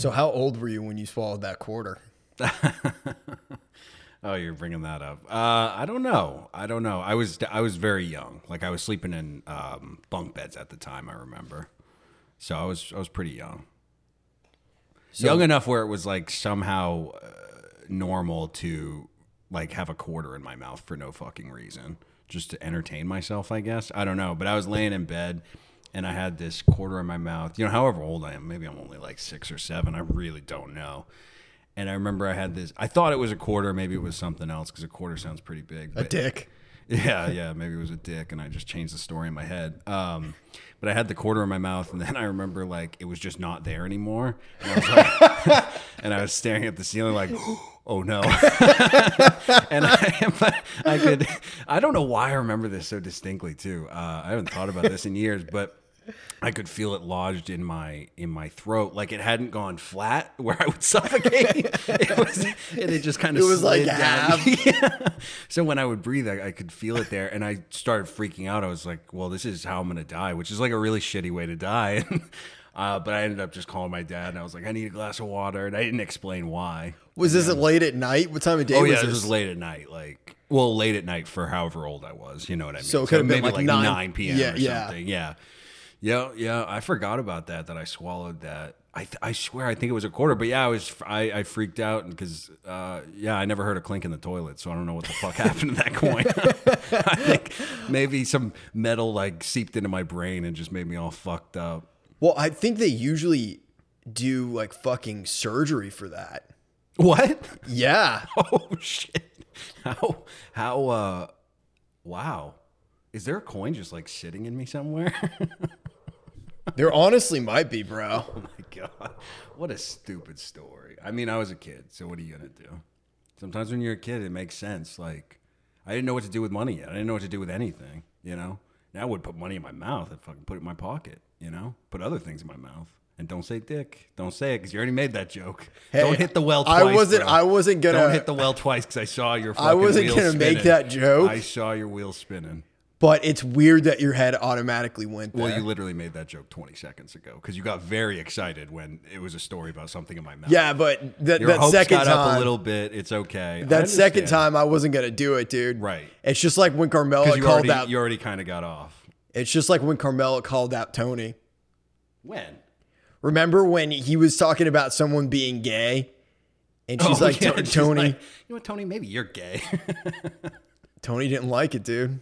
So how old were you when you swallowed that quarter? Oh, you're bringing that up. Uh, I don't know. I don't know. I was I was very young. Like I was sleeping in um, bunk beds at the time. I remember. So I was I was pretty young. young enough where it was like somehow uh, normal to like have a quarter in my mouth for no fucking reason, just to entertain myself. I guess I don't know. But I was laying in bed. And I had this quarter in my mouth. You know, however old I am, maybe I'm only like six or seven. I really don't know. And I remember I had this. I thought it was a quarter. Maybe it was something else because a quarter sounds pretty big. A dick. Yeah, yeah. Maybe it was a dick, and I just changed the story in my head. Um, but I had the quarter in my mouth, and then I remember like it was just not there anymore. And I was, like, and I was staring at the ceiling like, oh no. and I, I could. I don't know why I remember this so distinctly too. Uh, I haven't thought about this in years, but. I could feel it lodged in my in my throat, like it hadn't gone flat where I would suffocate. it was, and it just kind of It was like slid down. Yeah. So when I would breathe, I, I could feel it there, and I started freaking out. I was like, "Well, this is how I'm gonna die," which is like a really shitty way to die. uh, but I ended up just calling my dad, and I was like, "I need a glass of water," and I didn't explain why. Was this late at night? What time of day Oh was yeah, this? this was late at night, like well, late at night for however old I was. You know what I mean? So it could have been maybe like nine- 9 p.m. Yeah, or yeah. something. Yeah, yeah, yeah. I forgot about that. That I swallowed that. I, th- I swear I think it was a quarter, but yeah, I was I, I freaked out because uh, yeah, I never heard a clink in the toilet, so I don't know what the fuck happened to that coin. I think maybe some metal like seeped into my brain and just made me all fucked up. Well, I think they usually do like fucking surgery for that. What? Yeah. Oh shit! How how uh wow? Is there a coin just like sitting in me somewhere? There honestly might be, bro. oh my god! What a stupid story. I mean, I was a kid, so what are you gonna do? Sometimes when you're a kid, it makes sense. Like I didn't know what to do with money yet. I didn't know what to do with anything. You know. Now I would put money in my mouth. I'd fucking put it in my pocket. You know. Put other things in my mouth. And don't say dick. Don't say it because you already made that joke. Hey, don't hit the well I wasn't- bro. I wasn't gonna- Don't hit the well twice because I saw your. Fucking I wasn't gonna make that joke. I saw your wheel spinning. But it's weird that your head automatically went there. Well, you literally made that joke 20 seconds ago because you got very excited when it was a story about something in my mouth. yeah, but that, Your that second got time, up a little bit. It's okay. That second time, I wasn't gonna do it, dude. Right. It's just like when you called already, out. you already kind of got off. It's just like when Carmela called out Tony. When? Remember when he was talking about someone being gay, and she's Oh, like, yeah, "To- she's Tony, like, you know what, Tony? Maybe you're gay. Tony didn't like it, dude.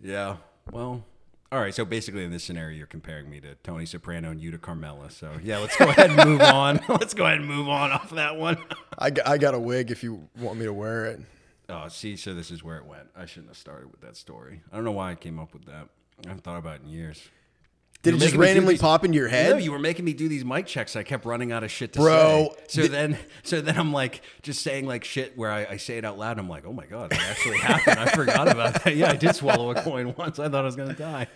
Yeah. Well. All right, so basically in this scenario, you're comparing me to Tony Soprano and you to Carmela. So yeah, let's go ahead and move on. let's go ahead and move on off that one. I, got- I got a wig if you want me to wear it. Oh, see, so this is where it went. I shouldn't have started with that story. I don't know why I came up with that. I haven't thought about it in years. Did You're it just making me do randomly these- pop into your head? No, you were making me do these mic checks. I kept running out of shit to Bro, say. So then, so then I'm like just saying like shit where I, I say it out loud. I'm like, oh my god, that actually happened. I forgot about that. Yeah, I did swallow a coin once. I thought I was gonna die.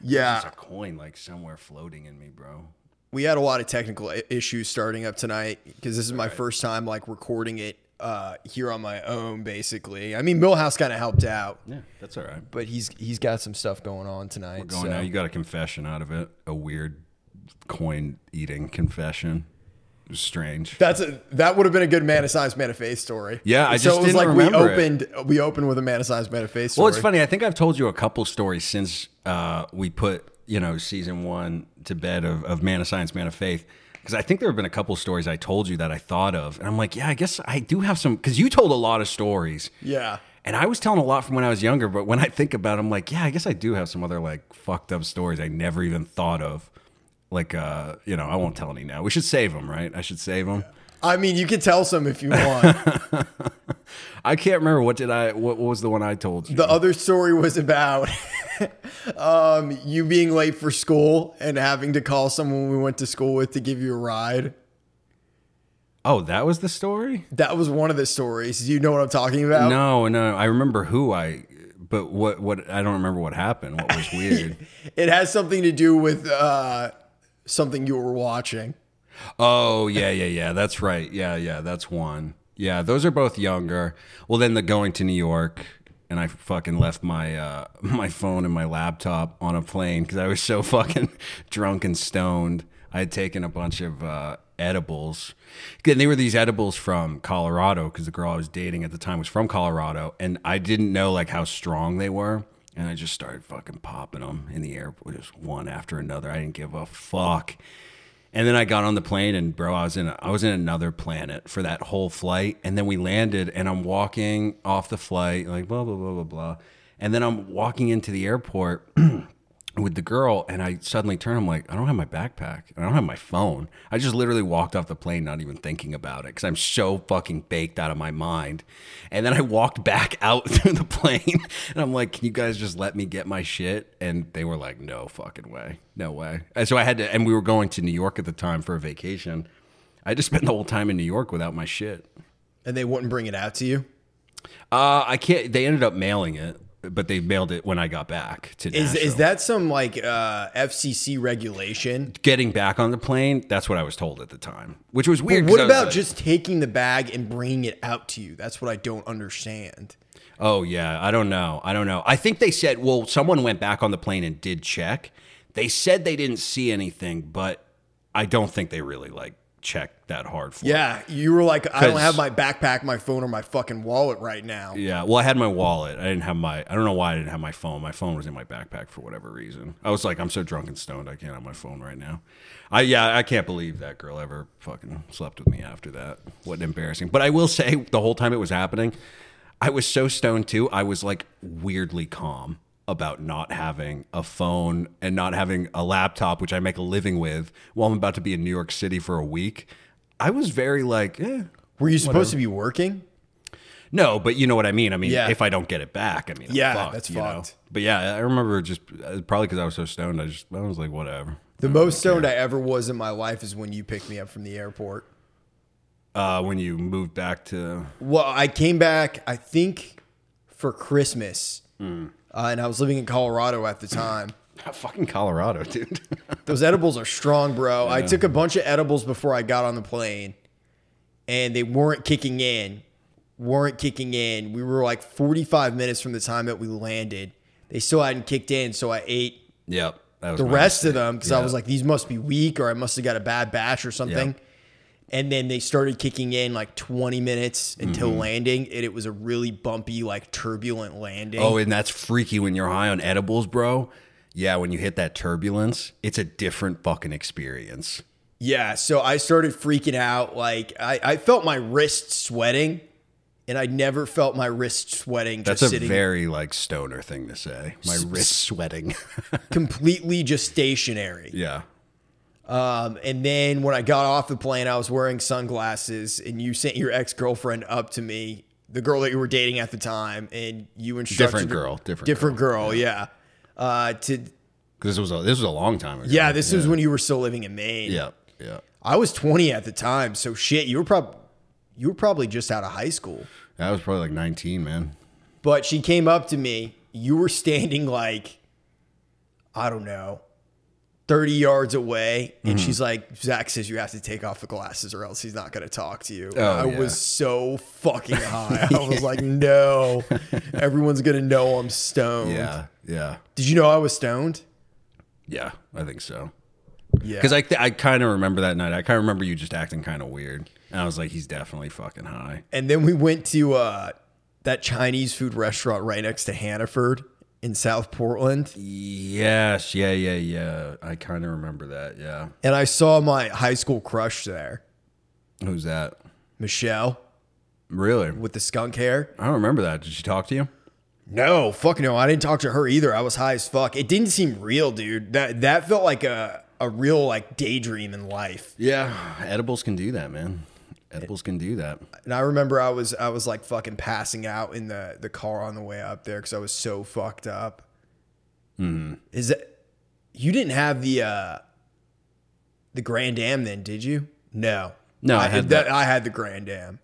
There's yeah, a coin like somewhere floating in me, bro. we had a lot of technical issues starting up tonight because this is my first time like recording it uh, here on my own. Basically, I mean, Millhouse kind of helped out, Yeah, that's all right. but he's he's got some stuff going on tonight. We're going so- now. You got a confession out of it. A weird coin eating confession. It was strange. That's a that would have been a good man of science, man of faith story. Yeah, I so just it was didn't like we it. opened we opened with a man of science, man of faith story. Well, it's funny. I think I've told you a couple stories since uh, we put you know season one to bed of, of Man of Science, Man of Faith. Because I think there have been a couple stories I told you that I thought of, and I'm like, yeah, I guess I do have some. Because you told a lot of stories, Yeah. and I was telling a lot from when I was younger. But when I think about, it, I'm like, yeah, I guess I do have some other like fucked up stories I never even thought of. Like, uh, you know, I won't tell any now. We should save them, right? I should save them. I mean, you can tell some if you want. I can't remember what did I. What, was the one I told you? the other story was about um, you being late for school and having to call someone we went to school with to give you a ride. oh, that was the story. That was one of the stories. Do you know what I'm talking about? No, no. I remember who I, but what, what, I don't remember what happened. What was weird. It has something to do with uh, something you were watching. Oh, yeah, yeah, yeah. That's right. Yeah, yeah. That's one. Yeah, those are both younger. Well, then the going to New York, and I fucking left my uh, my phone and my laptop on a plane because I was so fucking drunk and stoned. I had taken a bunch of uh, edibles. And they were these edibles from Colorado because the girl I was dating at the time was from Colorado, and I didn't know like how strong they were. And I just started fucking popping them in the airport, just one after another. I didn't give a fuck. And then I got on the plane, and bro, I was in I was in another planet for that whole flight. And then we landed, and I'm walking off the flight, like blah blah blah blah blah. And then I'm walking into the airport with the girl, and I suddenly turn. I'm like, I don't have my backpack. I don't have my phone. I just literally walked off the plane, not even thinking about it, because I'm so fucking baked out of my mind. And then I walked back out through the plane, and I'm like, Can you guys just let me get my shit? And they were like, No fucking way, no way. And so I had to, and we were going to New York at the time for a vacation. I just spent the whole time in New York without my shit. And they wouldn't bring it out to you. Uh, I can't. They ended up mailing it, but they mailed it when I got back to. Is Nashville. is that some like uh, FCC regulation? getting back on the plane? That's what I was told at the time, which was weird. 'cause What I was about like, just taking the bag and bringing it out to you? That's what I don't understand. Oh yeah, I don't know. I don't know. I think they said, well, someone went back on the plane and did check. They said they didn't see anything, but I don't think they really like checked that hard for. Yeah, you were like, I don't have my backpack, my phone, or my fucking wallet right now. Yeah, well, I had my wallet. I didn't have my. I don't know why I didn't have my phone. My phone was in my backpack for whatever reason. I was like, I'm so drunk and stoned, I can't have my phone right now. I yeah, I can't believe that girl ever fucking slept with me after that. What an embarrassing. But I will say, the whole time it was happening, I was so stoned too. I was like weirdly calm about not having a phone and not having a laptop, which I make a living with, while I'm about to be in New York City for a week. I was very like, eh, Were you supposed to be working? no, but you know what I mean. I mean, Yeah. if I don't get it back, I mean, I'm Yeah, fucked, that's you know? fucked. But yeah, I remember just uh, probably because I was so stoned. I just I was like, whatever. The most stoned I ever was in my life is when you picked me up from the airport. Uh, when you moved back to Well, I came back, I think, for Christmas, Hmm. Uh, and I was living in Colorado at the time. fucking Colorado, dude. Those edibles are strong, bro. I took a bunch of edibles before I got on the plane, and they weren't kicking in. Weren't kicking in. We were like 45 minutes from the time that we landed. They still hadn't kicked in, so I ate yep. That was the my rest of mistake. them because I was like, these must be weak, or I must have got a bad batch or something. Yep. And then they started kicking in like 20 minutes until Mm-hmm. landing, and it was a really bumpy, like turbulent landing. Oh, and that's freaky when you're high on edibles, bro. Yeah, when you hit that turbulence, it's a different fucking experience. Yeah, so I started freaking out. Like I, I felt my wrist sweating, and I never felt my wrist sweating. That's a sitting very like stoner thing to say. My wrist sweating. completely just stationary. yeah. Um, and then when I got off the plane, I was wearing sunglasses, and you sent your ex girlfriend up to me, the girl that you were dating at the time, and you instructed Different girl, different different girl, yeah. Uh, to this was a this was a long time ago. yeah, this was when you were still living in Maine. Yeah. Yeah. I was 20 at the time, so shit, you were probably you were probably just out of high school. I was probably like 19, man. But she came up to me. You were standing like, I don't know, 30 yards away. And Mm-hmm. she's like, Zach says you have to take off the glasses or else he's not going to talk to you. Oh, I yeah. was so fucking high. I was like, no, everyone's going to know I'm stoned. Yeah. Yeah. Did you know I was stoned? Yeah. I think so. Yeah. Because I, th- I kind of remember that night. I kind of remember you just acting kind of weird. And I was like, he's definitely fucking high. and then we went to uh, that Chinese food restaurant right next to Hannaford in South Portland. Yes. Yeah. Yeah. Yeah. I kind of remember that. Yeah. And I saw my high school crush there, Who's that? Michelle Really? with the skunk hair. I don't remember that. Did she talk to you? No, fuck no. I didn't talk to her either. I was high as fuck. It didn't seem real, dude. That that felt like a a real like daydream in life. Yeah. Edibles can do that, man. Edibles can do that. And I remember I was I was like fucking passing out in the the car on the way up there because I was so fucked up. Is that you didn't have the uh the Grand Am then, did you? No. No, I had that. I had the Grand Am.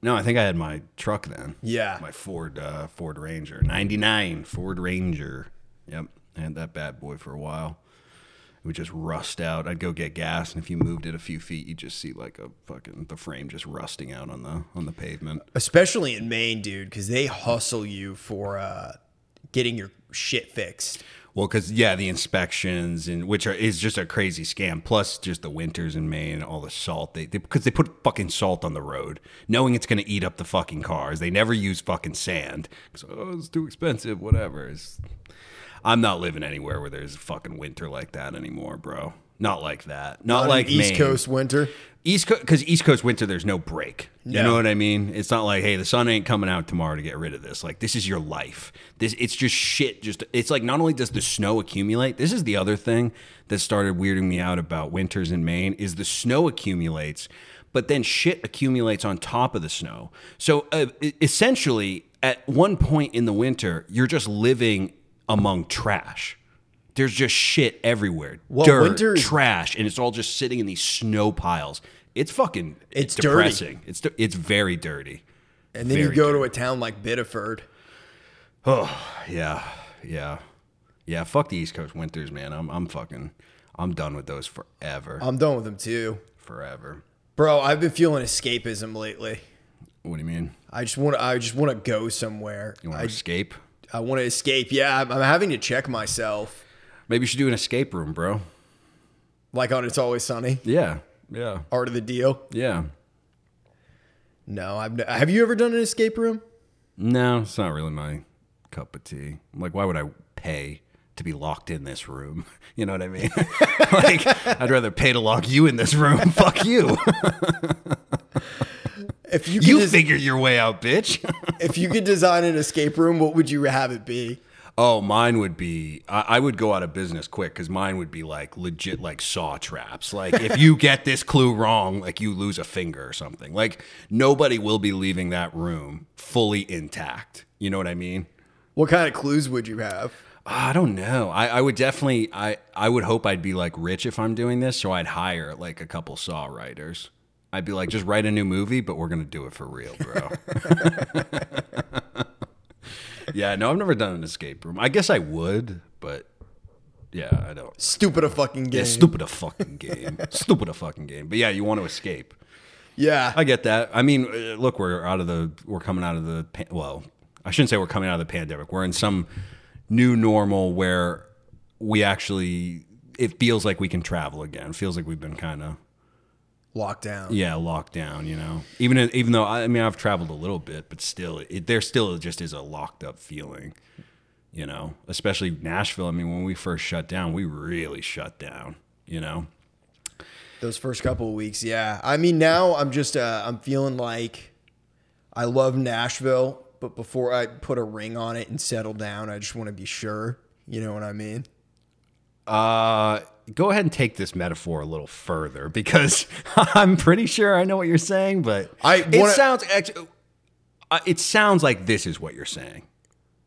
No, I think I had my truck then. Yeah. My Ford uh, Ford Ranger, ninety nine Ford Ranger. Yep, I had that bad boy for a while. It would just rust out. I'd go get gas, and if you moved it a few feet, you'd just see like a fucking the frame just rusting out on the on the pavement. especially in Maine, dude, because they hustle you for uh, getting your shit fixed. Well, because yeah, the inspections and which are is just a crazy scam. Plus, just the winters in Maine, all the salt they because they, put fucking salt on the road, knowing it's going to eat up the fucking cars. They never use fucking sand because oh, it's too expensive. Whatever. It's, I'm not living anywhere where there's a fucking winter like that anymore, bro. Not like that. Not, On like East Maine. Coast winter. East Coast because East Coast winter, there's no break. You No. know what I mean? It's not like, hey, the sun ain't coming out tomorrow to get rid of this. Like this is your life. This it's just shit. Just it's like not only does the snow accumulate. This is the other thing that started weirding me out about winters in Maine is the snow accumulates, but then shit accumulates on top of the snow. So uh, essentially, at one point in the winter, you're just living among trash. There's just shit everywhere. Well, Dirt, winter trash, and it's all just sitting in these snow piles. It's fucking It's dirty. depressing. It's it's very dirty. And then you Very go to a town like Biddeford. Oh yeah, yeah, yeah. Fuck the East Coast winters, man. I'm I'm fucking I'm done with those forever, I'm done with them too. forever. Bro, I've been feeling escapism lately. What do you mean? I just want to I just want to go somewhere. You want I, to escape? I want to escape. Yeah, I'm, I'm having to check myself. Maybe you should do an escape room, bro. Like on It's Always Sunny, Yeah, yeah, art of the deal. yeah. No, I've n- have you ever done an escape room? No, it's not really my cup of tea. I'm like, why would I pay to be locked in this room? You know what I mean? like, I'd rather pay to lock you in this room. Fuck you. If you You des- figure your way out, bitch. if you could design an escape room, what would you have it be? oh, mine would be. I, I would go out of business quick because mine would be like legit, like saw traps. Like if you get this clue wrong, like you lose a finger or something. Like nobody will be leaving that room fully intact. You know what I mean? What kind of clues would you have? Ah, I don't know. I, I would definitely. I I would hope I'd be like rich if I'm doing this, so I'd hire like a couple saw writers. I'd be like, just write a new movie, but we're gonna do it for real, bro. yeah, no, I've never done an escape room. I guess I would, but yeah, I don't. Stupid a fucking game. Yeah, stupid a fucking game. stupid a fucking game. But yeah, you want to escape. Yeah. I get that. I mean, uh, look, we're out of the. We're coming out of the. pan- Well, I shouldn't say we're coming out of the pandemic. We're in some new normal where we actually. It feels like we can travel again. It feels like we've been kind of Locked down. yeah locked down. You know, even even though I, I mean I've traveled a little bit, but still, it, there still just is a locked up feeling. You know, especially Nashville. I mean, when we first shut down, we really shut down. You know. Those first couple of weeks, yeah. I mean, now I'm just uh, I'm feeling like I love Nashville, but before I put a ring on it and settle down, I just want to be sure. You know what I mean? Uh, go ahead and take this metaphor a little further because I'm pretty sure I know what you're saying, but I it sounds uh, it sounds like this is what you're saying.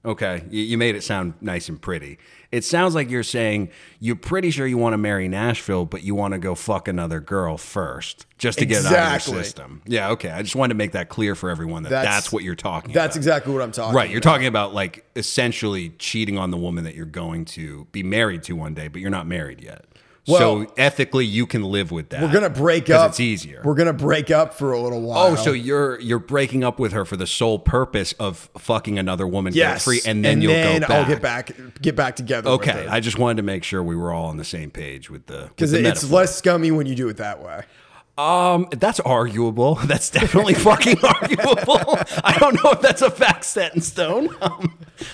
Okay, you, you made it sound nice and pretty. It sounds like you're saying you're pretty sure you want to marry Nashville, but you want to go fuck another girl first just to get it out of your system. Yeah, okay. I just wanted to make that clear for everyone that that's, That's- what you're talking That's about. exactly what I'm talking. Right, you're about. talking about like essentially cheating on the woman that you're going to be married to one day, but you're not married yet. Well- so ethically, you can live with that. We're gonna break up. It's easier. We're gonna break up for a little while. oh, so you're you're breaking up with her for the sole purpose of fucking another woman yes, free, and then you'll go back. I'll get back get back together. Okay, I just wanted to make sure we were all on the same page with the because it's metaphor. less scummy when you do it that way. Um, that's arguable. That's definitely fucking arguable. I don't know if that's a fact set in stone. Um,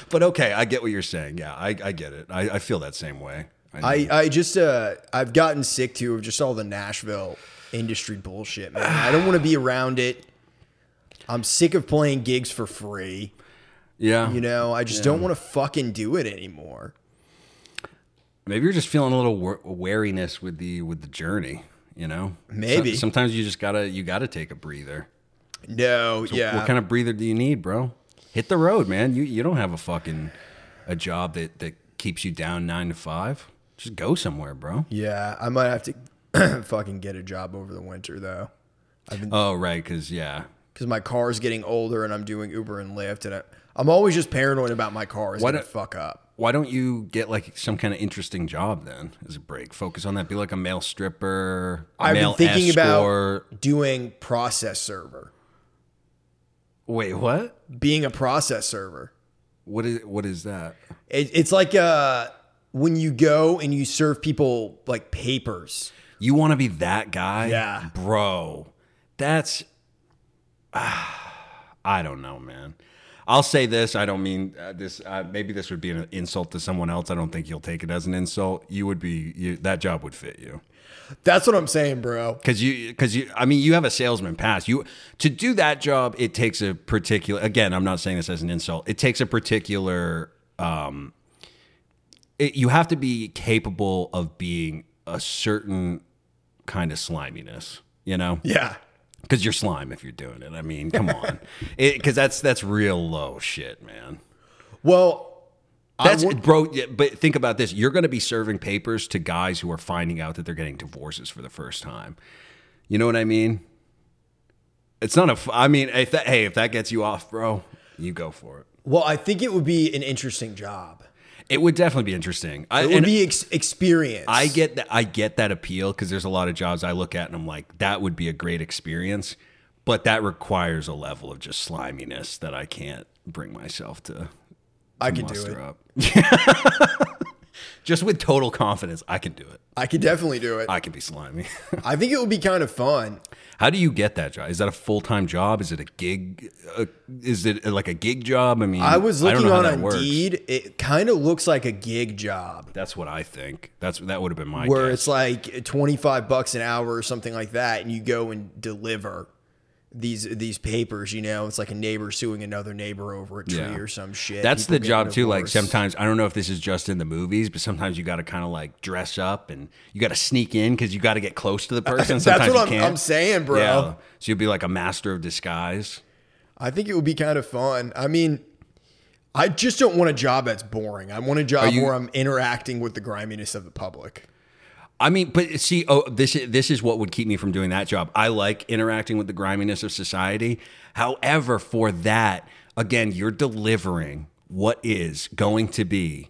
but okay, I get what you're saying. Yeah, I, I get it. I, I feel that same way. I, I just uh I've gotten sick too of just all the Nashville industry bullshit, man. I don't want to be around it. I'm sick of playing gigs for free. yeah, You know, I just don't want to fucking do it anymore. maybe you're just feeling a little wa- wariness with the with the journey. You know, Maybe. So- sometimes you just gotta you gotta take a breather. No, yeah. What kind of breather do you need, bro? Hit the road, man. You you don't have a fucking a job that that keeps you down nine to five. Just go somewhere, bro. yeah, I might have to fucking get a job over the winter though. I've been Oh, right, because yeah, Because my car's getting older and I'm doing Uber and Lyft, and I, I'm always just paranoid about my car is Why gonna don't- fuck up. Why don't you get like some kind of interesting job then as a break? Focus on that. Be like a male stripper. a I've been thinking escort. about doing process server, Wait, what? being a process server. What is what is that? It, it's like uh when you go and you serve people like papers. You want to be that guy? Yeah. Bro, that's. I don't know, man. I'll say this. I don't mean uh, this. Uh, maybe this would be an insult to someone else. I don't think you'll take it as an insult. You would be. You, that job would fit you. That's what I'm saying, bro. Because you, because you, I mean, you have a salesman pass. You to do that job, it takes a particular. Again, I'm not saying this as an insult. It takes a particular. Um, it, you have to be capable of being a certain kind of sliminess. You know, Yeah. because you're slime if you're doing it. I mean, come on, because that's that's real low shit, man. Well, That's bro. But think about this: you're going to be serving papers to guys who are finding out that they're getting divorces for the first time. You know what I mean? It's not a. f- I mean, if that hey, if that gets you off, bro, you go for it. well, I think it would be an interesting job. It would definitely be interesting. I, It would be ex- experience. I get that. I get that appeal because there's a lot of jobs I look at and I'm like, that would be a great experience, but that requires a level of just sliminess that I can't bring myself to. I could do it. just with total confidence, I can do it. I could definitely do it. I can be slimy. I think it would be kind of fun. How do you get that job? Is that a full time job? Is it a gig? Uh, is it like a gig job? I mean, I was looking how on that works. Indeed. It kind of looks like a gig job That's what I think. That's that would have been my where guess. it's like 25 bucks an hour or something like that and you go and deliver these these papers, you know, it's like a neighbor suing another neighbor over a tree Yeah. or some shit. That's People the job too. Like sometimes I don't know if this is just in the movies, but sometimes you got to kind of like dress up and you got to sneak in because you got to get close to the person. That's what I'm. I'm saying, bro. Yeah. So you'll be like a master of disguise. I think it would be kind of fun. I mean, I just don't want a job that's boring. I want a job you- where I'm interacting with the griminess of the public. I mean, but see, oh, this is this is what would keep me from doing that job. I like interacting with the griminess of society. However, for that, again, you're delivering what is going to be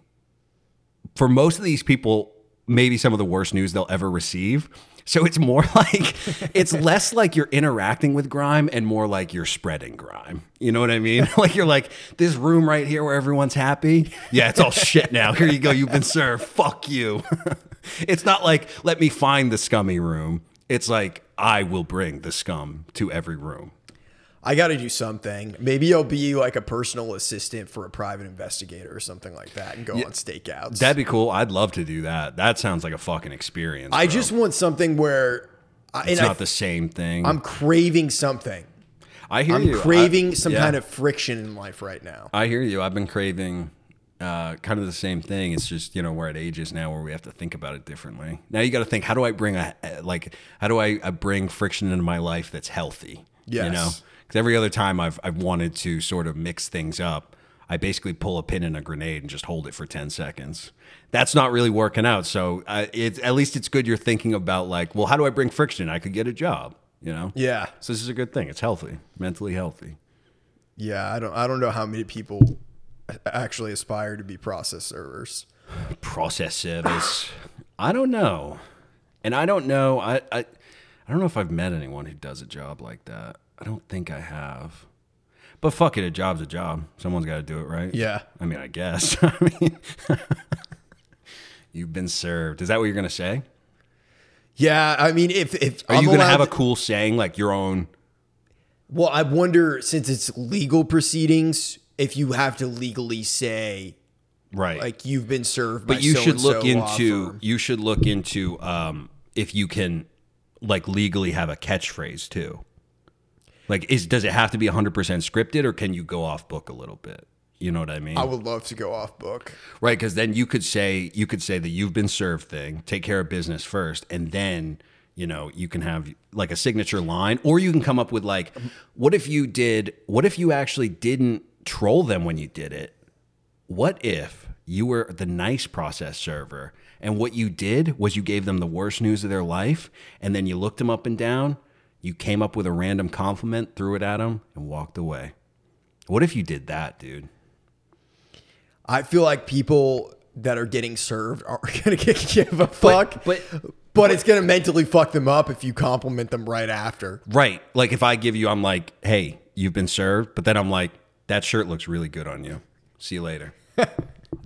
for most of these people, maybe some of the worst news they'll ever receive. So it's more like it's less like you're interacting with grime and more like you're spreading grime. You know what I mean? Like you're like this room right here where everyone's happy. Yeah, it's all shit now. Here you go. You've been served. Fuck you. it's not like let me find the scummy room. It's like I will bring the scum to every room. I got to do something. Maybe I'll be like a personal assistant for a private investigator or something like that and go on stakeouts. That'd be cool. I'd love to do that. That sounds like a fucking experience. I just want something where I, it's I, not the same thing. I'm craving something. I hear you. I'm you. craving I- some yeah. kind of friction in life right now. I hear you. I've been craving uh, kind of the same thing. It's just you know we're at ages now where we have to think about it differently. Now you got to think: how do I bring a like? How do I, I bring friction into my life that's healthy? Yes. You know, because every other time I've I've wanted to sort of mix things up, I basically pull a pin in a grenade and just hold it for ten seconds. That's not really working out. So uh, at least it's good you're thinking about like, well, how do I bring friction? I could get a job. You know. Yeah. So this is a good thing. It's healthy, mentally healthy. Yeah, I don't I don't know how many people actually aspire to be process servers. process servers. I don't know, and I don't know. I, I I don't know if I've met anyone who does a job like that. I don't think I have. But fuck it, a job's a job. Someone's got to do it, right? Yeah. I mean, I guess. I mean, you've been served. Is that what you're gonna say? Yeah, I mean if if Are I'm you gonna have a cool saying like your own? Well, I wonder since it's legal proceedings if you have to legally say Right. like you've been served by but you should look into you should look into um, if you can like legally have a catchphrase too like is does it have to be 100% scripted or can you go off book a little bit? You know what i mean? I would love to go off book. right because then you could say you could say the you've been served thing take care of business first and then you know you can have like a signature line or you can come up with like what if you did what if you actually didn't troll them when you did it? What if you were the nice process server and what you did was you gave them the worst news of their life and then you looked them up and down you came up with a random compliment threw it at them and walked away what if you did that dude I feel like people that are getting served are gonna give a fuck, but- but it's gonna mentally fuck them up if you compliment them right after. right like if i give you i'm like hey you've been served but then i'm like that shirt looks really good on you see you later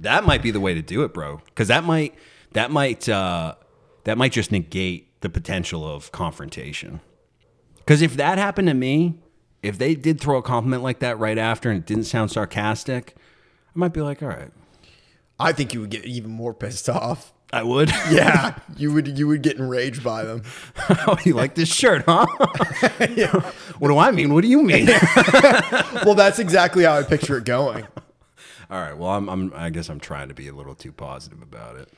That might be the way to do it, bro. Because that might that might uh, that might just negate the potential of confrontation. Because if that happened to me, if they did throw a compliment like that right after and it didn't sound sarcastic, I might be like, all right, I think you would get even more pissed off. I would. Yeah, you would you would get enraged by them. oh, you like this shirt, huh? What do I mean? What do you mean? Well, that's exactly how I picture it going. all right. Well, I'm, I'm. I guess I'm trying to be a little too positive about it.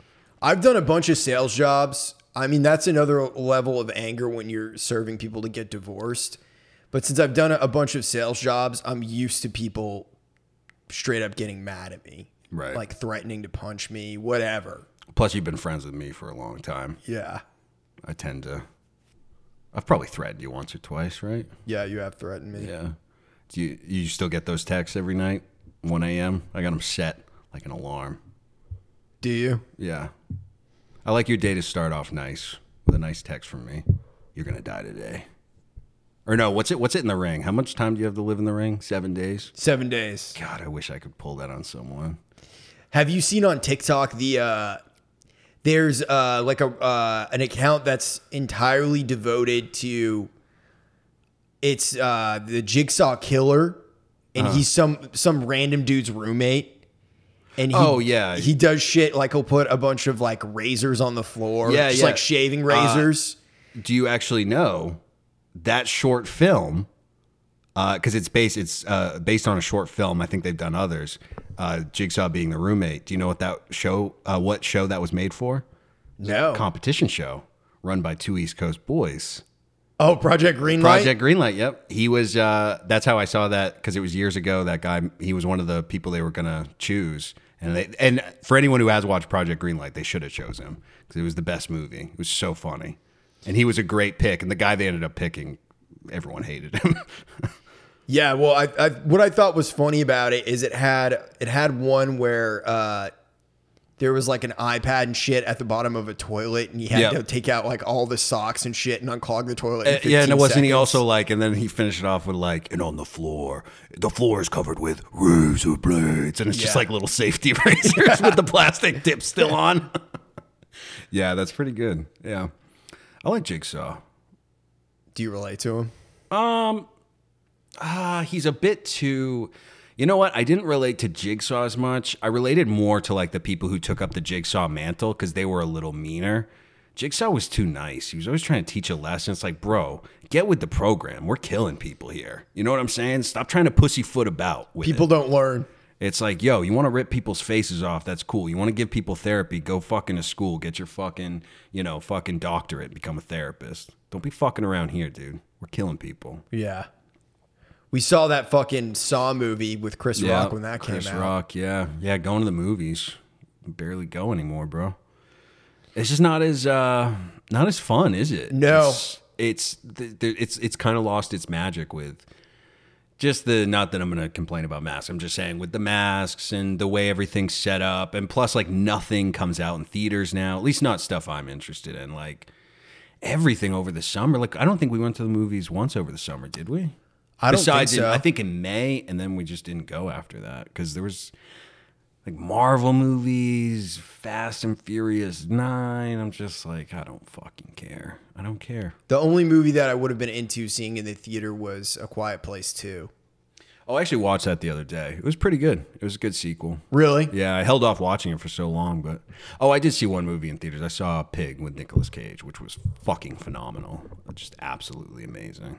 I've done a bunch of sales jobs. I mean, that's another level of anger when you're serving people to get divorced. But since I've done a, bunch of sales jobs, I'm used to people straight up getting mad at me. Right. Like threatening to punch me, whatever. Plus, you've been friends with me for a long time. Yeah. I tend to. I've probably threatened you once or twice, right? Yeah, you have threatened me. Yeah. Do you you still get those texts every night, 1 a.m.? I got them set like an alarm. Do you? Yeah. I like your day to start off nice with a nice text from me. You're gonna die today. Or no, what's it? What's it in the ring? How much time do you have to live in the ring? Seven days. Seven days. God, I wish I could pull that on someone. Have you seen on TikTok the uh there's uh like a uh an account that's entirely devoted to it's uh the Jigsaw Killer and Uh-huh. he's some some random dude's roommate. And he, Oh, yeah. he does shit like he'll put a bunch of like razors on the floor, Yeah, just yeah. like shaving razors. Do you actually know that short film? Because it's based it's uh, based on a short film. I think they've done others. Uh, Jigsaw being the roommate. Do you know what that show? Uh, what show that was made for? no, competition show run by two East Coast boys. oh Project Greenlight. Project Greenlight. Yep, he was. Uh, that's how I saw that because it was years ago. That guy, he was one of the people they were gonna choose. And they, and for anyone who has watched Project Greenlight, they should have chose him because it was the best movie. It was so funny, and he was a great pick. And the guy they ended up picking, everyone hated him. Yeah, well, I, I what I thought was funny about it is it had it had one where uh, there was like an iPad and shit at the bottom of a toilet, and he had Yep. to take out like all the socks and shit and unclog the toilet. in Uh, yeah, and 15 wasn't he seconds. also like? And then he finished it off with like, and on the floor, the floor is covered with razor blades, and it's just Yeah. like little safety razors with the plastic tip still on. yeah, that's pretty good. Yeah, I like Jigsaw. Do you relate to him? Um ah, he's a bit too. You know what? I didn't relate to Jigsaw as much. I related more to like the people who took up the Jigsaw mantle because they were a little meaner. Jigsaw was too nice. He was always trying to teach a lesson. It's like, bro, get with the program. We're killing people here. You know what I'm saying? Stop trying to pussyfoot about with People it. don't learn. It's like, yo, you want to rip people's faces off? That's cool. You want to give people therapy? Go fucking to school. Get your fucking, you know, fucking doctorate. Become a therapist. Don't be fucking around here, dude. We're killing people. Yeah, we saw that fucking Saw movie with Chris Rock when that Chris came out. Chris Rock, yeah, yeah, going to the movies, barely go anymore, bro. It's just not as uh not as fun, is it? No. it's it's it's it's kind of lost its magic with just the not that I'm going to complain about masks. I'm just saying with the masks and the way everything's set up, and plus like nothing comes out in theaters now. At least not stuff I'm interested in. Like everything over the summer. Like I don't think we went to the movies once over the summer, did we? I don't Besides, think in- I think in May, and then we just didn't go after that because there was like Marvel movies, Fast and Furious Nine. I'm just like, I don't fucking care. I don't care. the only movie that I would have been into seeing in the theater was A Quiet Place Two. Oh, I actually watched that the other day. It was pretty good. It was a good sequel. Really? Yeah, I held off watching it for so long, but oh, I did see one movie in theaters. I saw Pig with Nicolas Cage, which was fucking phenomenal. Just absolutely amazing.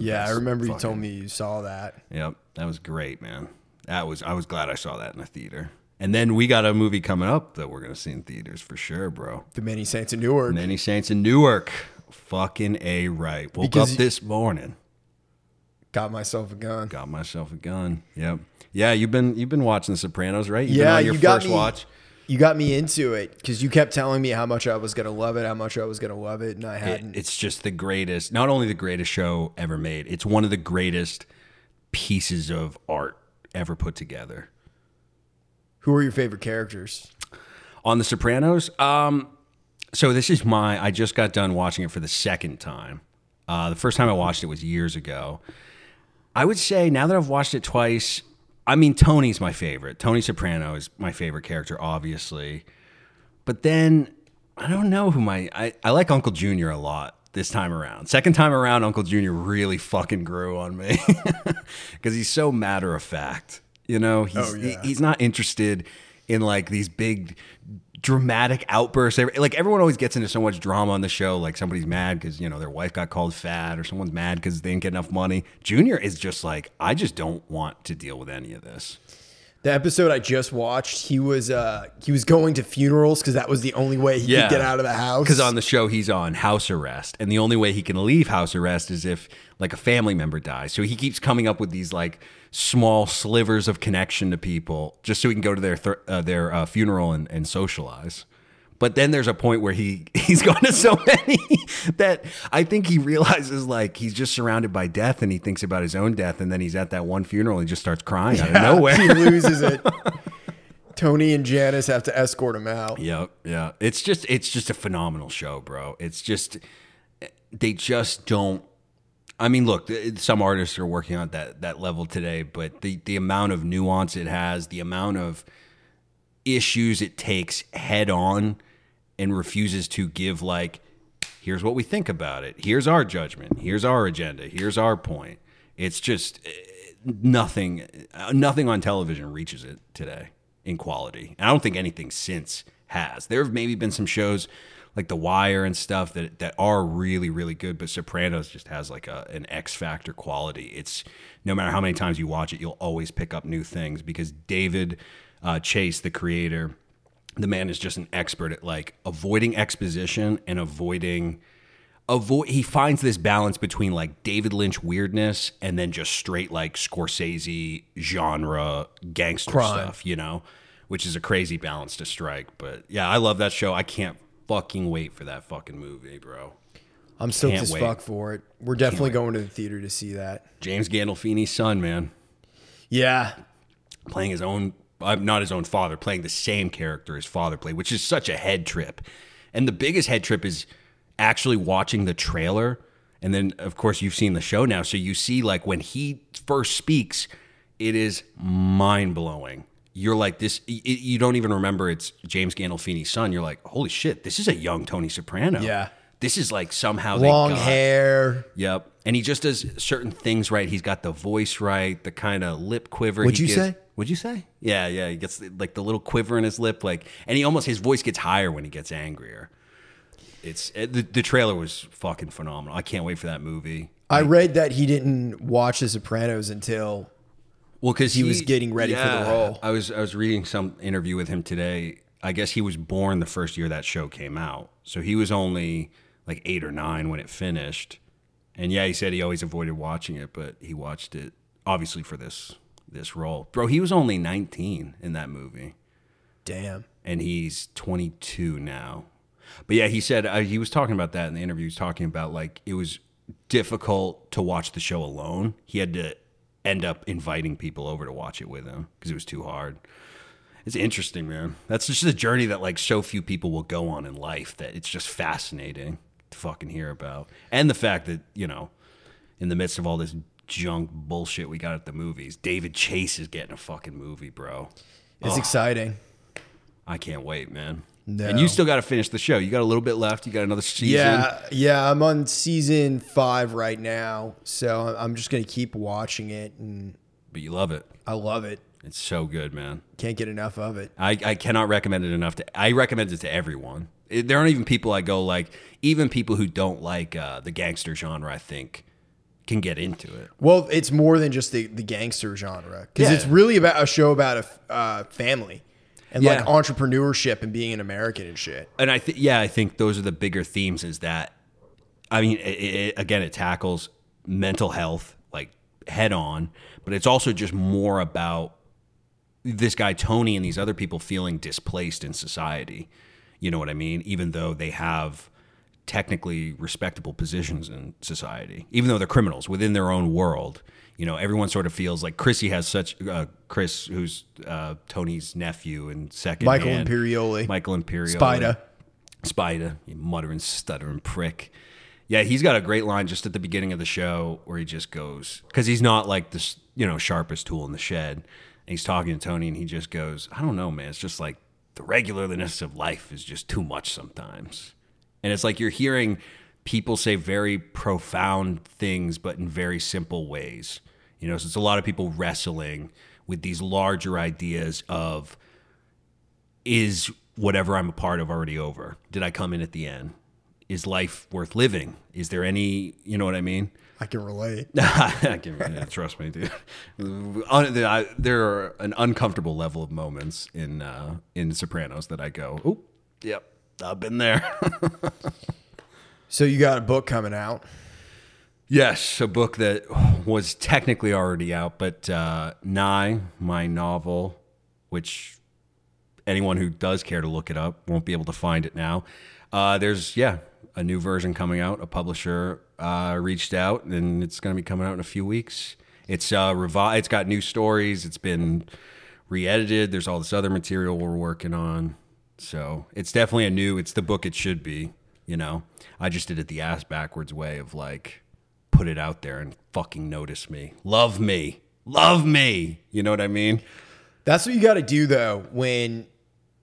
Yeah, I remember you told me you saw that. Yep, that was great, man. That was I was glad I saw that in a theater. And then we got a movie coming up that we're gonna see in theaters for sure, bro. The Many Saints of Newark. The Many Saints in Newark. Fucking a right. Woke Because up this morning, Got myself a gun. got myself a gun. Yep. Yeah, you've been you've been watching The Sopranos, right? You've Yeah, been on your you first me- watch. You got me into it because you kept telling me how much I was gonna love it, how much I was gonna love it, and I hadn't. it's just the greatest. Not only the greatest show ever made, it's one of the greatest pieces of art ever put together. Who are your favorite characters? on The Sopranos. Um, so this is my. I just got done watching it for the second time. Uh, the first time I watched it was years ago. I would say now that I've watched it twice, I mean, Tony's my favorite. Tony Soprano is my favorite character, obviously. But then I don't know who my I, I like Uncle Junior a lot this time around. Second time around, Uncle Junior really fucking grew on me because he's so matter of fact. You know, he's Oh, yeah. he- he's not interested in like these big dramatic outbursts. Like everyone always gets into so much drama on the show. Like somebody's mad because you know their wife got called fat, or someone's mad because they didn't get enough money. Junior is just like, I just don't want to deal with any of this. The episode I just watched, he was uh he was going to funerals because that was the only way he Yeah. could get out of the house. Because on the show, he's on house arrest, and the only way he can leave house arrest is if like a family member dies. So he keeps coming up with these like small slivers of connection to people, just so he can go to their th- uh, their uh, funeral and, and socialize. But then there's a point where he he's gone to so many that I think he realizes like he's just surrounded by death, and he thinks about his own death, and then he's at that one funeral and he just starts crying out of nowhere. he loses it. Tony and Janice have to escort him out. Yep, yeah. It's just it's just a phenomenal show, bro. It's just they just don't I mean, look, some artists are working on that that level today, but the the amount of nuance it has, the amount of issues it takes head on and refuses to give like here's what we think about it. Here's our judgment. Here's our agenda. Here's our point. It's just eh, nothing uh, nothing on television reaches it today in quality. And I don't think anything since has. There have maybe been some shows like The Wire and stuff that that are really really good, but Sopranos just has like a an X factor quality. It's no matter how many times you watch it, you'll always pick up new things because David uh, Chase, the creator, the man is just an expert at like avoiding exposition and avoiding avoid he finds this balance between like David Lynch weirdness and then just straight like Scorsese genre gangster Crime. stuff, you know, which is a crazy balance to strike. But yeah, I love that show. I can't fucking wait for that fucking movie, bro. I'm stoked Can't as wait. fuck for it. We're definitely going to the theater to see that. James Gandolfini's son, man, Yeah. playing his own uh, not his own father, playing the same character his father played, which is such a head trip. And the biggest head trip is actually watching the trailer. And then, of course, you've seen the show now. So you see, like, when he first speaks, it is mind blowing. You're like, this, y- you don't even remember it's James Gandolfini's son. You're like, holy shit, this is a young Tony Soprano. Yeah. This is like somehow they Long got- hair. Yep. And he just does certain things right. He's got the voice right, the kind of lip quiver. What'd you gives- say? What'd you say? Yeah, yeah. He gets like the little quiver in his lip, like, and he almost his voice gets higher when he gets angrier. It's it, the, the trailer was fucking phenomenal. I can't wait for that movie. I read that he didn't watch The Sopranos until Well, because He was getting ready for the role. I was I was reading some interview with him today. I guess he was born the first year that show came out, so he was only like eight or nine when it finished. And yeah, he said he always avoided watching it, but he watched it obviously for this this role. Bro, he was only nineteen in that movie, damn. and he's twenty two now. But yeah, he said uh, he was talking about that in the interview. He was talking about like it was difficult to watch the show alone. He had to end up inviting people over to watch it with him because it was too hard. It's interesting, man. That's just a journey that like so few people will go on in life that it's just fascinating to fucking hear about. And the fact that, you know, in the midst of all this junk bullshit we got at the movies, David Chase is getting a fucking movie, bro. It's exciting. I can't wait, man. No. And you still got to finish the show. You got a little bit left. You got another season. Yeah, yeah. I'm on season five right now, so I'm just gonna keep watching it, and But you love it. I love it. It's so good, man. Can't get enough of it. I, I cannot recommend it enough to. I recommend it to everyone. It, there aren't even people I go like, even people who don't like uh, the gangster genre. I think can get into it. Well, it's more than just the, the gangster genre because Yeah. it's really about a show about a uh, family and like entrepreneurship and being an American and shit. And I think, yeah, I think those are the bigger themes. Is that, I mean, it, it, again, it tackles mental health like head on, but it's also just more about this guy Tony and these other people feeling displaced in society. You know what I mean? Even though they have technically respectable positions in society, even though they're criminals within their own world. You know, everyone sort of feels like Chrissy has such uh, Chris, who's uh, Tony's nephew and second Michael hand. Imperioli. Michael Imperioli, Spida. Spider, you muttering, stuttering prick. Yeah, he's got a great line just at the beginning of the show where he just goes because he's not like this, you know, sharpest tool in the shed. And he's talking to Tony, and he just goes, "I don't know, man. It's just like the regularness of life is just too much sometimes." And it's like you're hearing people say very profound things, but in very simple ways. You know, so it's a lot of people wrestling with these larger ideas of is whatever I'm a part of already over? Did I come in at the end? Is life worth living? Is there any, you know what I mean? I can relate. I can, yeah, trust me, dude. There are an uncomfortable level of moments in uh, in Sopranos that I go, oh, yep, I've been there. So you got a book coming out. Yes, a book that was technically already out, but uh, Nigh, my novel, which anyone who does care to look it up won't be able to find it now. Uh, there's yeah a new version coming out. A publisher uh, reached out, and it's going to be coming out in a few weeks. It's uh, revi- It's got new stories. It's been re-edited. There's all this other material we're working on. So it's definitely a new. It's the book it should be. You know, I just did it the ass backwards way of like put it out there and fucking notice me, love me, love me. You know what I mean? That's what you got to do though when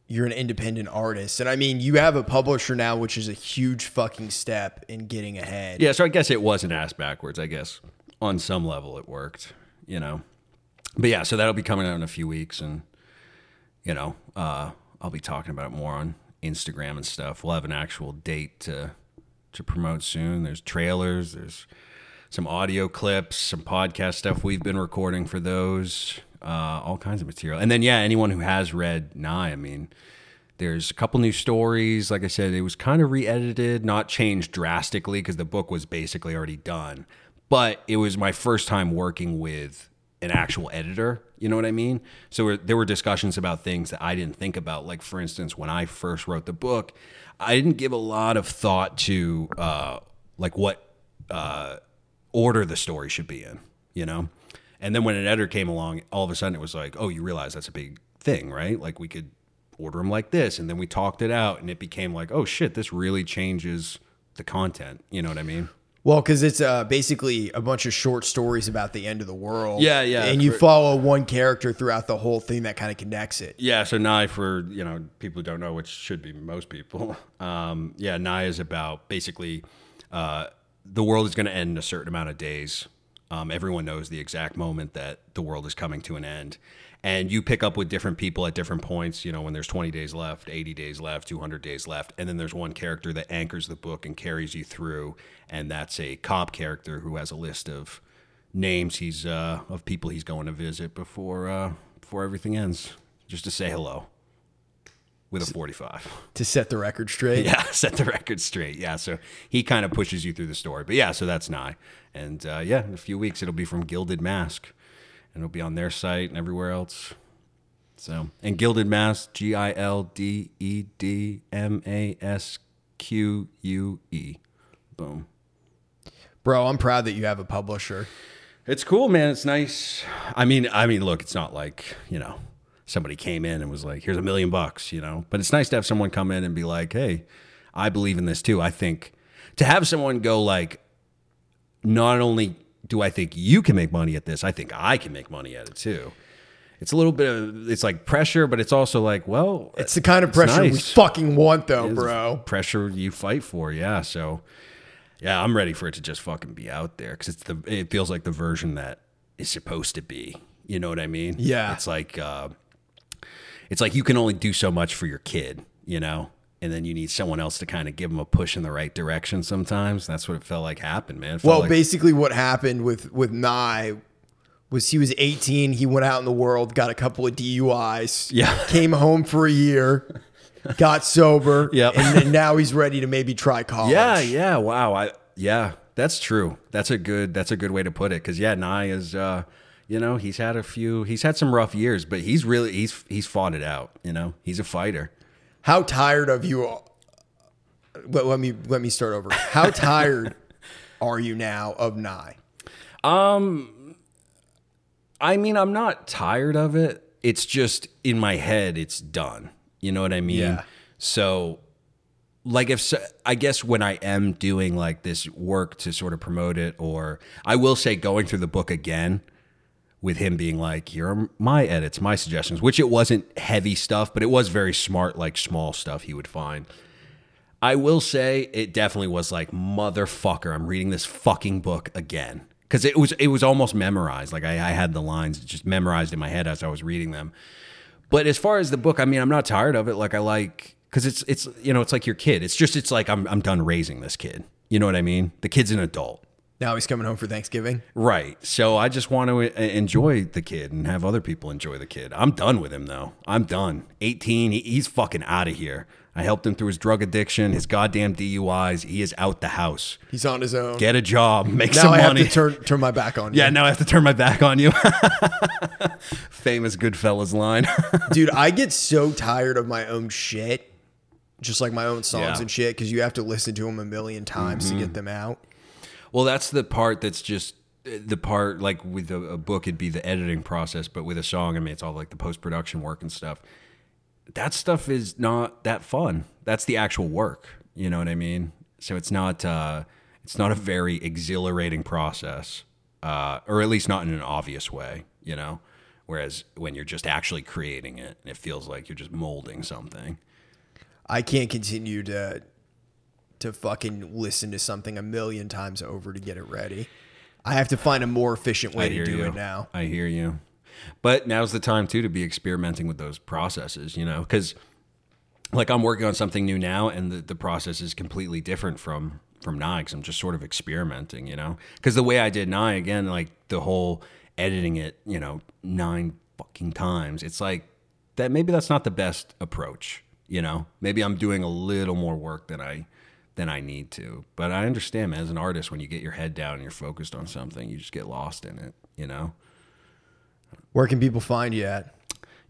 you're an independent artist. And I mean, you have a publisher now, which is a huge fucking step in getting ahead. Yeah, so I guess it was an ass backwards. I guess on some level it worked, you know. But yeah, so that'll be coming out in a few weeks, and you know, uh, I'll be talking about it more on Instagram and stuff. We'll have an actual date to to promote soon. There's trailers. There's some audio clips, some podcast stuff we've been recording for those. Uh, all kinds of material, and then yeah, anyone who has read Nigh, I mean, there's a couple new stories. Like I said, it was kind of re-edited, not changed drastically because the book was basically already done. But it was my first time working with an actual editor. You know what I mean? So there were discussions about things that I didn't think about. Like for instance, when I first wrote the book, I didn't give a lot of thought to uh, like what uh, order the story should be in. You know. And then when an editor came along, all of a sudden it was like, oh, you realize that's a big thing, right? Like we could order them like this. And then we talked it out and it became like, oh shit, this really changes the content. You know what I mean? Well, because it's uh, basically a bunch of short stories about the end of the world. Yeah, yeah. And you For- follow one character throughout the whole thing that kind of connects it. Yeah, so Nigh for you know people who don't know, which should be most people. Um, yeah, Nigh is about basically uh, the world is going to end in a certain amount of days. Um, everyone knows the exact moment that the world is coming to an end, and you pick up with different people at different points. You know, when there's 20 days left, 80 days left, 200 days left, and then there's one character that anchors the book and carries you through, and that's a cop character who has a list of names he's uh, of people he's going to visit before uh, before everything ends, just to say hello with a 45. To set the record straight. Yeah, set the record straight. Yeah, so he kind of pushes you through the story. But yeah, so that's Nigh. And uh, yeah, in a few weeks it'll be from Gilded Masque. And it'll be on their site and everywhere else. So, and Gilded Masque, G I L D E D M A S Q U E. Boom. Bro, I'm proud that you have a publisher. It's cool, man. It's nice. I mean, I mean, look, it's not like you know somebody came in and was like, "Here's a million bucks," you know. But it's nice to have someone come in and be like, "Hey, I believe in this too." I think to have someone go like, not only do I think you can make money at this, I think I can make money at it too. It's a little bit of it's like pressure, but it's also like, well, It's the kind of pressure we fucking want, though, bro. Pressure you fight for, yeah. So, yeah, I'm ready for it to just fucking be out there because it's the. It feels like the version that is supposed to be. You know what I mean? Yeah. It's like, uh, it's like you can only do so much for your kid, you know, and then you need someone else to kind of give them a push in the right direction. Sometimes that's what it felt like happened, man. Well, like- basically, what happened with with Nigh was he was 18. He went out in the world, got a couple of DUIs. Yeah. Came home for a year, got sober. Yep. And then now he's ready to maybe try college. Yeah, yeah, wow. I yeah, that's true. That's a good that's a good way to put it cuz yeah, Nigh is uh you know, he's had a few he's had some rough years, but he's really he's he's fought it out, you know. He's a fighter. How tired of you? But let me let me start over. How tired are you now of Nigh? Um, I mean, I'm not tired of it. It's just in my head it's done. You know what I mean? Yeah. So like if so, I guess when I am doing like this work to sort of promote it or I will say going through the book again with him being like, "Here are my edits, my suggestions," which it wasn't heavy stuff, but it was very smart, like small stuff he would find. I will say it definitely was like, "Motherfucker, I'm reading this fucking book again." Because it was it was almost memorized. Like I, I had the lines just memorized in my head as I was reading them. But as far as the book, I mean, I'm not tired of it. Like I like because it's it's you know it's like your kid. It's just it's like I'm I'm done raising this kid. You know what I mean? The kid's an adult. Now he's coming home for Thanksgiving. Right. So I just want to uh, enjoy the kid and have other people enjoy the kid. I'm done with him though. I'm done. 18. He's fucking out of here. I helped him through his drug addiction, his goddamn DUIs. He is out the house. He's on his own. Get a job, make now some I money. have to turn turn my back on you. yeah, now I have to turn my back on you. Famous Goodfellas line. Dude, I get so tired of my own shit, just like my own songs Yeah. Mm-hmm. and shit, because you have to listen to them a million times to get them out. Well, that's the part that's just the part like with a, a book, it'd be the editing process, but with a song, I mean, it's all like the post production work and stuff. That stuff is not that fun. That's the actual work. You know what I mean? So it's not uh, it's not a very exhilarating process, uh, or at least not in an obvious way. You know, whereas when you're just actually creating it, it feels like you're just molding something. I can't continue to to fucking listen to something a million times over to get it ready. I have to find a more efficient way to do you. it now. I hear you. But now's the time too to be experimenting with those processes, you know, because like I'm working on something new now, and the, the process is completely different from from Nigh. Cause I'm just sort of experimenting, you know, because the way I did Nigh again, like the whole editing it, you know, nine fucking times, it's like that. Maybe that's not the best approach, you know. Maybe I'm doing a little more work than I than I need to. But I understand, man, as an artist, when you get your head down and you're focused on something, you just get lost in it, you know? Where can people find you at?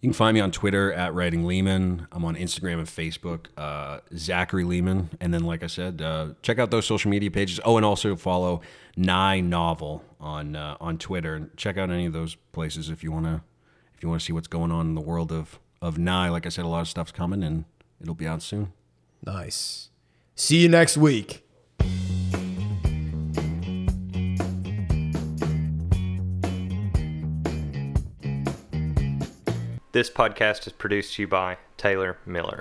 You can find me on Twitter at Writing Leeman. I'm on Instagram and Facebook, uh, Zachary Leeman. And then, like I said, uh, check out those social media pages. Oh, and also follow Nigh Novel on uh, on Twitter, and check out any of those places if you wanna if you wanna see what's going on in the world of of Nigh. Like I said, a lot of stuff's coming, and it'll be out soon. Nice. See you next week. This podcast is produced to you by Taylor Miller.